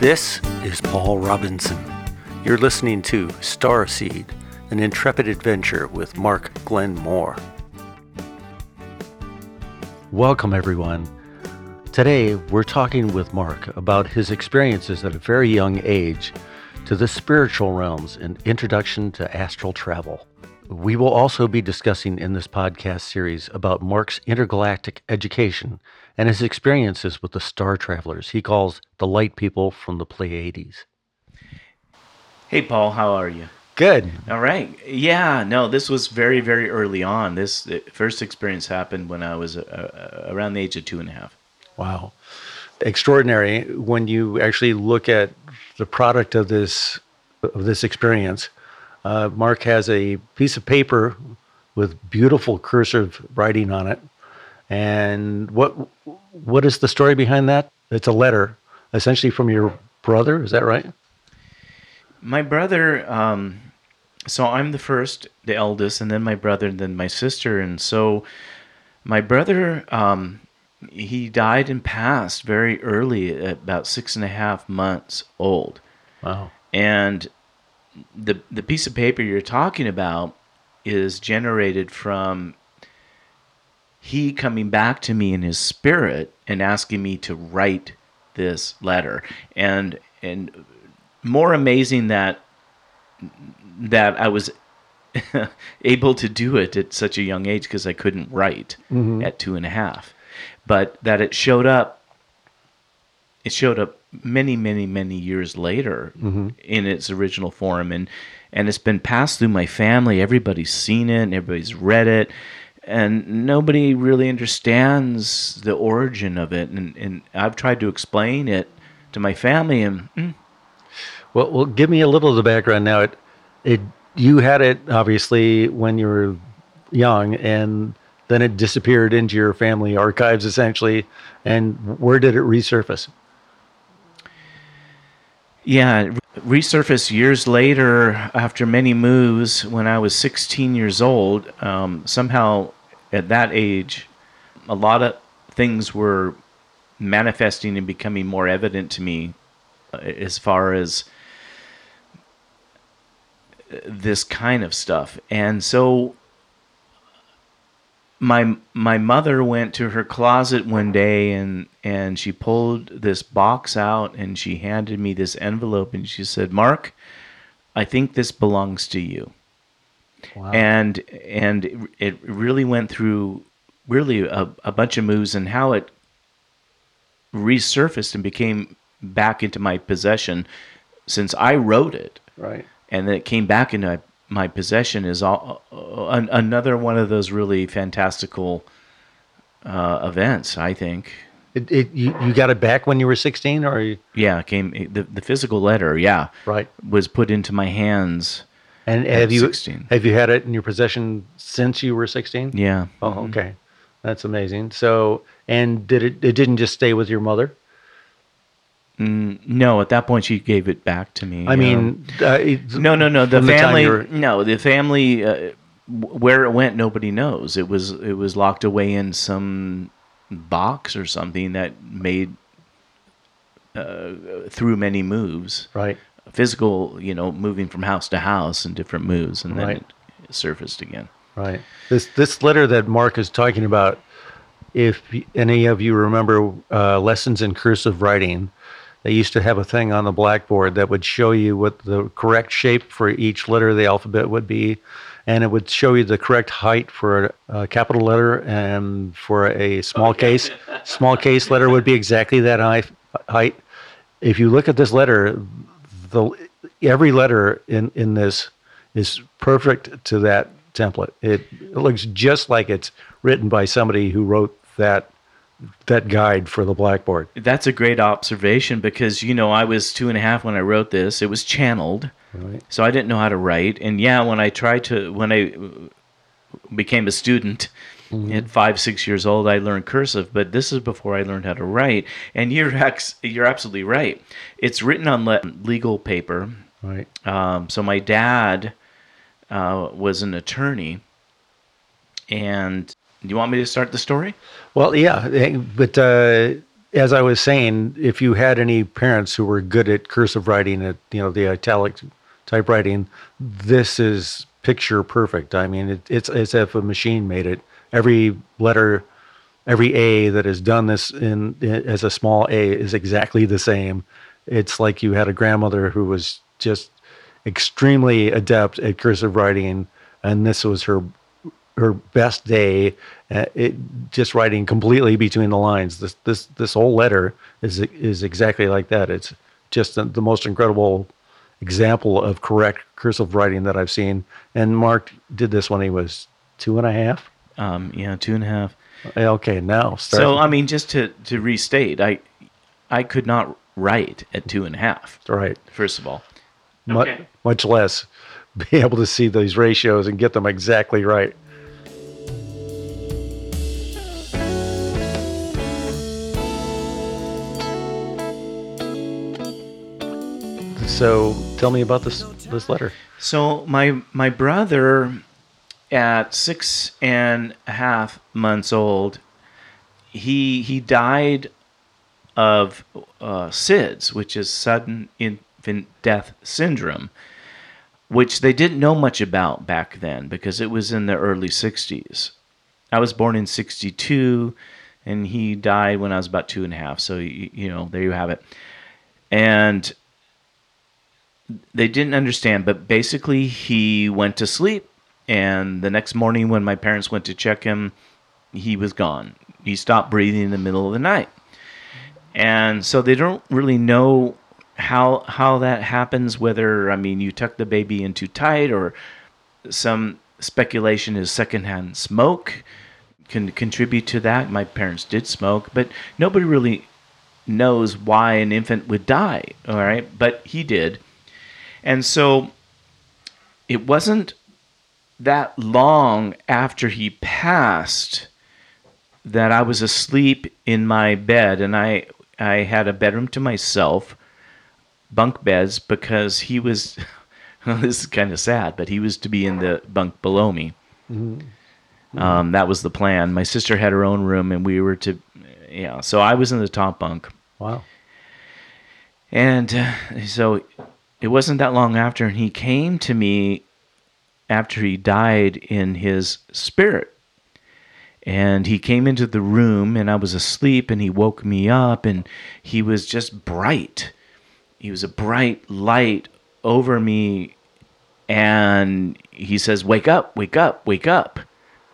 This is Paul Robinson. You're listening to Starseed, an intrepid adventure with Mark Glenmore. Welcome, everyone. Today, we're talking with Mark about his experiences at a very young age to the spiritual realms and introduction to astral travel. We will also be discussing in this podcast series about Mark's intergalactic education and his experiences with the star travelers he calls the light people from the Pleiades. Hey, Paul, how are you? Good. All right. Yeah, no, this was very, very early on. This first experience happened when I was uh, uh, around the age of two and a half. Wow. Extraordinary when you actually look at the product of this of this experience uh, Mark has a piece of paper with beautiful cursive writing on it. And what what is the story behind that? It's a letter, essentially from your brother. Is that right? My brother. Um, so I'm the first, the eldest, and then my brother, and then my sister. And so my brother, um, he died and passed very early, at about six and a half months old. Wow. And the the piece of paper you're talking about is generated from he coming back to me in his spirit and asking me to write this letter and and more amazing that that I was able to do it at such a young age because I couldn't write mm-hmm. at two and a half, but that it showed up. It showed up many, many, many years later mm-hmm. in its original form, and and it's been passed through my family. Everybody's seen it, and everybody's read it, and nobody really understands the origin of it. And and I've tried to explain it to my family, and mm. well, well, give me a little of the background now. It it you had it obviously when you were young, and then it disappeared into your family archives essentially. And where did it resurface? Yeah, resurfaced years later after many moves when I was 16 years old. Um, somehow, at that age, a lot of things were manifesting and becoming more evident to me uh, as far as this kind of stuff. And so my my mother went to her closet one day and and she pulled this box out and she handed me this envelope and she said, "Mark, I think this belongs to you." Wow. And and it really went through really a, a bunch of moves and how it resurfaced and became back into my possession since I wrote it. Right. And then it came back into my possession is all, uh, another one of those really fantastical uh, events. I think. It, it, you, you got it back when you were 16 or you... yeah came the, the physical letter yeah right was put into my hands and have you 16. have you had it in your possession since you were 16 yeah oh mm-hmm. okay that's amazing so and did it it didn't just stay with your mother Mm, no, at that point she gave it back to me. I mean, uh, no, no, no. The family, the no, the family, uh, where it went, nobody knows. It was it was locked away in some box or something that made uh, through many moves. Right. Physical, you know, moving from house to house and different moves, and then right. it surfaced again. Right. This this letter that Mark is talking about. If any of you remember uh, lessons in cursive writing, they used to have a thing on the blackboard that would show you what the correct shape for each letter of the alphabet would be and it would show you the correct height for a, capital letter and for a small okay. case. Small case letter would be exactly that high, height. If you look at this letter the every letter in in this is perfect to that template. It, it looks just like it's written by somebody who wrote that that guide for the blackboard. That's a great observation because you know I was two and a half when I wrote this. It was channeled, right. so I didn't know how to write. And yeah, when I tried to when I became a student mm-hmm. at five six years old, I learned cursive. But this is before I learned how to write. And you're ex- you're absolutely right. It's written on le- legal paper. Right. Um, so my dad uh, was an attorney, and do you want me to start the story? Well, yeah, but uh, as I was saying, if you had any parents who were good at cursive writing, at you know the italic typewriting, this is picture perfect. I mean, it, it's as if a machine made it. Every letter, every A that is done this in, as a small A is exactly the same. It's like you had a grandmother who was just extremely adept at cursive writing, and this was her her best day. Uh, it just writing completely between the lines. This this this whole letter is is exactly like that. It's just the, the most incredible example of correct cursive writing that I've seen. And Mark did this when he was two and a half. Um, yeah, two and a half. Okay, now start. So I mean, just to to restate, I I could not write at two and a half. right, First of all, Mu- Okay. much less be able to see these ratios and get them exactly right. So tell me about this this letter. So my my brother, at six and a half months old, he he died of uh, SIDS, which is sudden infant death syndrome, which they didn't know much about back then because it was in the early '60s. I was born in '62, and he died when I was about two and a half. So you, you know, there you have it. And they didn't understand, but basically he went to sleep, and the next morning when my parents went to check him, he was gone. He stopped breathing in the middle of the night, and so they don't really know how how that happens. Whether I mean you tuck the baby in too tight, or some speculation is secondhand smoke can contribute to that. My parents did smoke, but nobody really knows why an infant would die. All right, but he did. And so it wasn't that long after he passed that I was asleep in my bed and I I had a bedroom to myself, bunk beds because he was this is kind of sad, but he was to be in the bunk below me. Um, that was the plan. My sister had her own room and we were to yeah, so I was in the top bunk. Wow. And uh, so it wasn't that long after, and he came to me after he died in his spirit. And he came into the room, and I was asleep, and he woke me up, and he was just bright. He was a bright light over me, and he says, Wake up, wake up, wake up.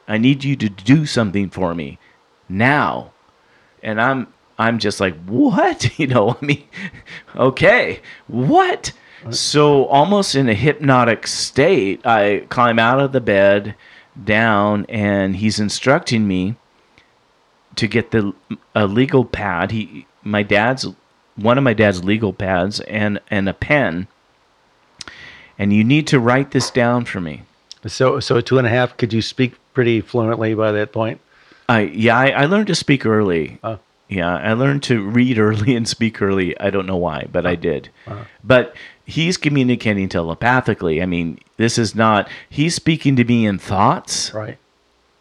I need you to do something for me now and I'm I'm just like, what? You know, I mean, okay, what? So almost in a hypnotic state, I climb out of the bed, down, and he's instructing me to get the a legal pad. He my dad's one of my dad's legal pads and and a pen. And you need to write this down for me. So so two and a half, could you speak pretty fluently by that point? I yeah, I, I learned to speak early. Oh. Yeah, I learned to read early and speak early. I don't know why, but I uh. did. Uh. But he's communicating telepathically. I mean, this is not he's speaking to me in thoughts. Right.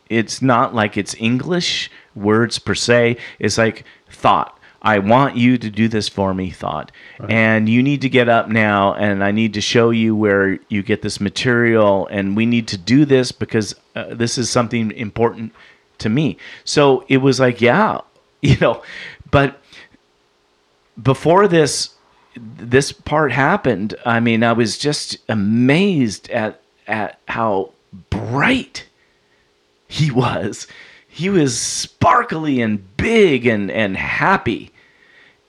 It's not like it's English words per se. It's like thought. I want you to do this for me, thought. And you need to get up now, and I need to show you where you get this material, and we need to do this because uh, this is something important to me. So it was like, yeah, you know, but before this this part happened, I mean, I was just amazed at at how bright he was. He was sparkly and big and and happy,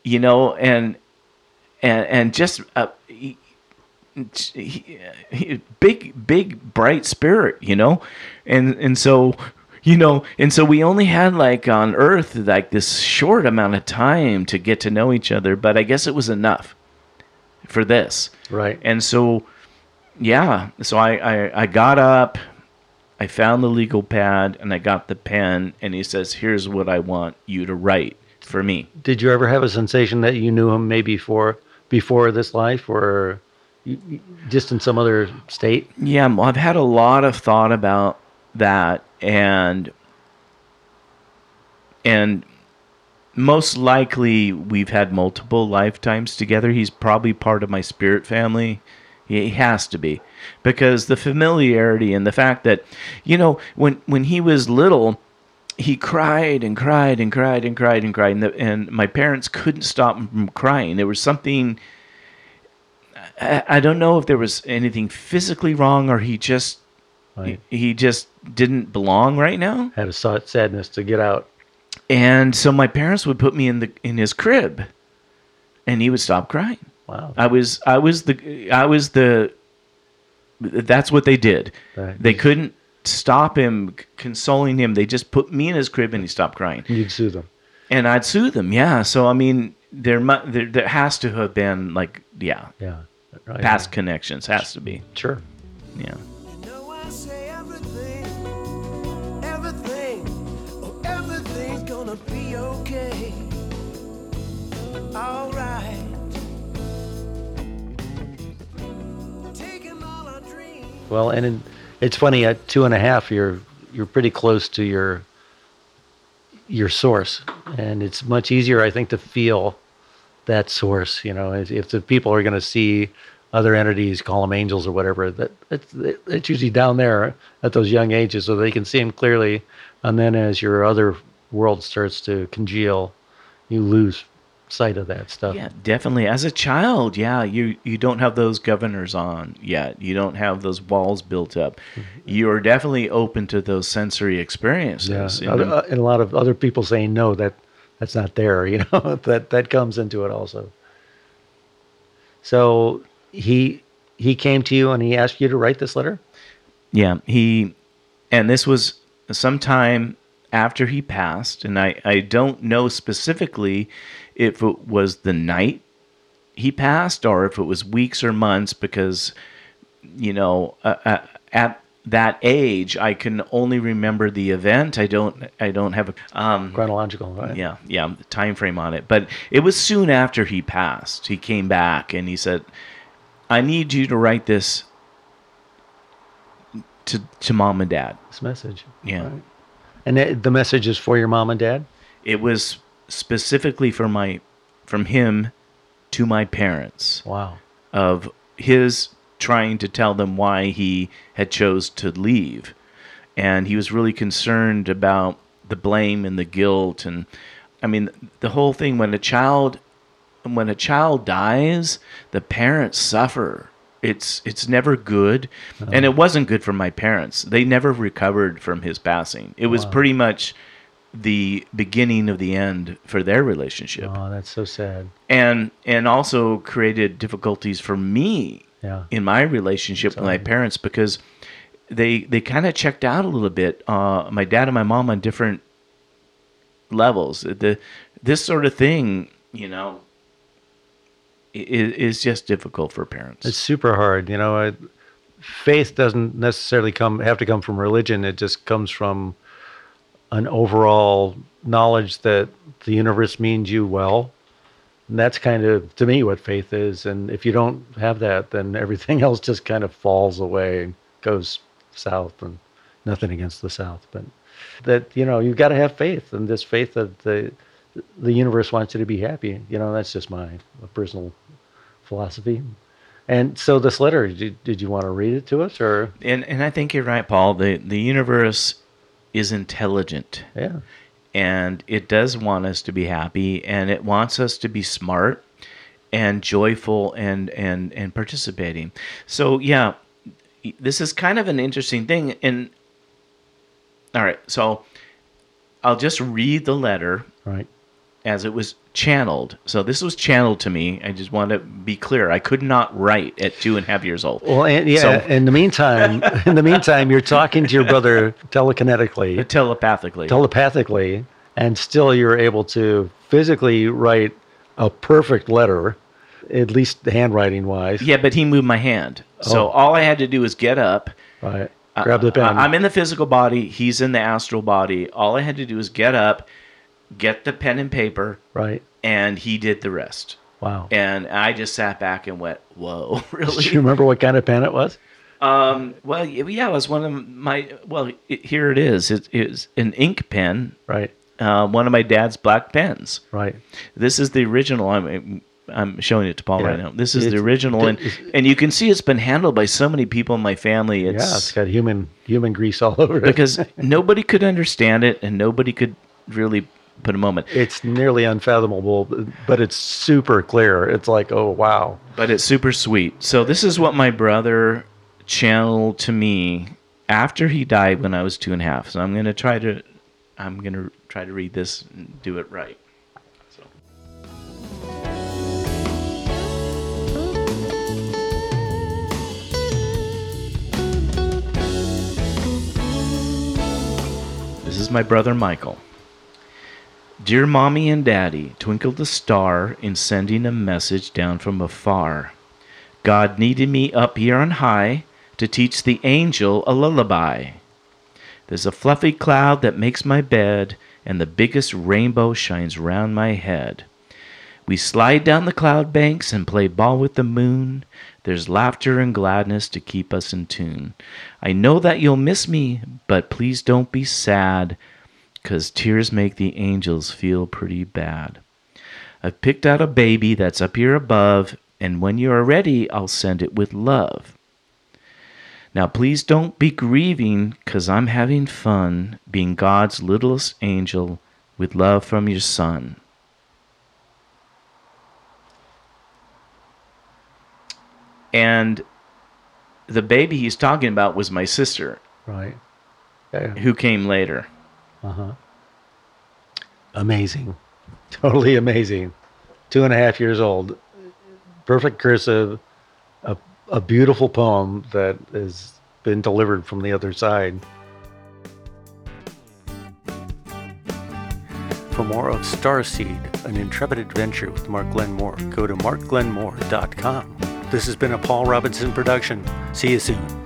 you know, and and and just a he, he, he- big big bright spirit, you know, and and so you know, and so we only had like on Earth like this short amount of time to get to know each other, but I guess it was enough for this. Right. And so, yeah, so I, I, I got up, I found the legal pad, and I got the pen, and he says, Here's what I want you to write for me. Did you ever have a sensation that you knew him maybe for, before this life, or just in some other state? Yeah, well, I've had a lot of thought about that, and and most likely we've had multiple lifetimes together. He's probably part of my spirit family. He has to be because the familiarity and the fact that you know when when he was little he cried and cried and cried and cried and cried and, the, and my parents couldn't stop him from crying there was something I, I don't know if there was anything physically wrong or he just Right. he, he just didn't belong right now Had a sadness to get out. And so my parents would put me in the in his crib and he would stop crying Wow. I was I was the I was the that's what they did. Right. They couldn't stop him consoling him. They just put me in his crib and he stopped crying. You'd sue them. And I'd sue them. Yeah. So I mean there mu- there, there has to have been like yeah, Yeah. Right. past connections has to be. Sure. Yeah. You know gonna be okay. Alright. Well, and in, it's funny at two and a half, you're you're pretty close to your your source, and it's much easier, I think, to feel that source. You know, if, if the people are going to see other entities, call them angels or whatever, that it's, it's usually down there at those young ages, so they can see them clearly. And then as your other world starts to congeal, you lose sight of that stuff. Yeah, definitely. As a child, yeah, you you don't have those governors on yet. You don't have those walls built up. You're definitely open to those sensory Yeah, experiences. and, uh, and a lot of other people saying no, that that's not there. You know that that comes into it also. So he he came to you and he asked you to write this letter. Yeah, he, and this was sometime after he passed, and I, I don't know specifically if it was the night he passed or if it was weeks or months because, you know, uh, uh, at that age, I can only remember the event. I don't, I don't have a, um, Chronological, right? yeah, yeah, time frame on it. But it was soon after he passed. He came back and he said, "I need you to write this to to mom and dad." This message. Yeah. Right. And the message is for your mom and dad. It was specifically for my from him to my parents Wow. of his trying to tell them why he had chose to leave and he was really concerned about the blame and the guilt and i mean the whole thing when a child when a child dies the parents suffer it's it's never good and it wasn't good for my parents they never recovered from his passing it was Wow. pretty much the beginning of the end for their relationship Oh, that's so sad. and and also created difficulties for me Yeah. in my relationship with my parents because they they kind of checked out a little bit. Uh, my dad and my mom on different levels. The this sort of thing, you know, is, just difficult for parents. It's super hard. You know, it, faith doesn't necessarily come have to come from religion. It just comes from an overall knowledge that the universe means you well. And that's kind of to me what faith is. And if you don't have that, then everything else just kind of falls away and goes south. And nothing against the south, but that you know you've got to have faith, and this faith that the the universe wants you to be happy. You know, that's just my personal philosophy. And so this letter, did, did you want to read it to us or? and and I think you're right, Paul. The the universe is intelligent. Yeah. and it does want us to be happy and it wants us to be smart and joyful and and and participating so yeah this is kind of an interesting thing and all right so i'll just read the letter Right. As it was channeled so this was channeled to me i just want to be clear i could not write at two and a half years old Well, and yeah. So- in the meantime, in the meantime, you're talking to your brother telekinetically, telepathically telepathically, and still you're able to physically write a perfect letter, at least handwriting wise. yeah but he moved my hand so Oh. all i had to do was get up Right. Grab the pen. I- I'm in the physical body. He's in the astral body. All I had to do was get up, get the pen and paper, right. and he did the rest. Wow. And I just sat back and went, "Whoa, really? Do you remember what kind of pen it was? um, well, yeah, it was one of my. Well, it, here it is. It is an ink pen, Right. uh, one of my dad's black pens. Right. This is the original. I'm I'm showing it to Paul Yeah. right now. This is the It's- original, and and you can see it's been handled by so many people in my family. yeah, It's, it's got human human grease all over it. because nobody could understand it, and nobody could really put a moment. it's nearly unfathomable, but it's super clear. It's like, oh wow. but it's super sweet. So this is what my brother channeled to me after he died when I was two and a half. So I'm gonna try to, I'm gonna try to read this and do it right. So. This is my brother Michael. Dear Mommy and Daddy, twinkled the star in sending a message down from afar. God needed me up here on high to teach the angel a lullaby. There's a fluffy cloud that makes my bed, and the biggest rainbow shines round my head. We slide down the cloud banks and play ball with the moon. There's laughter and gladness to keep us in tune. I know that you'll miss me, but please don't be sad, 'cause tears make the angels feel pretty bad. I've picked out a baby that's up here above, and when you are ready, I'll send it with love. Now, please don't be grieving, 'cause I'm having fun being God's littlest angel with love from your son. And the baby he's talking about was my sister, Right. Yeah. who came later. Uh-huh. Amazing. Totally amazing. Two and a half years old. Perfect cursive. A, a beautiful poem that has been delivered from the other side. For more of Starseed, an intrepid adventure with Mark Glenmore, go to markglenmore.com. This has been a Paul Robinson production. See you soon.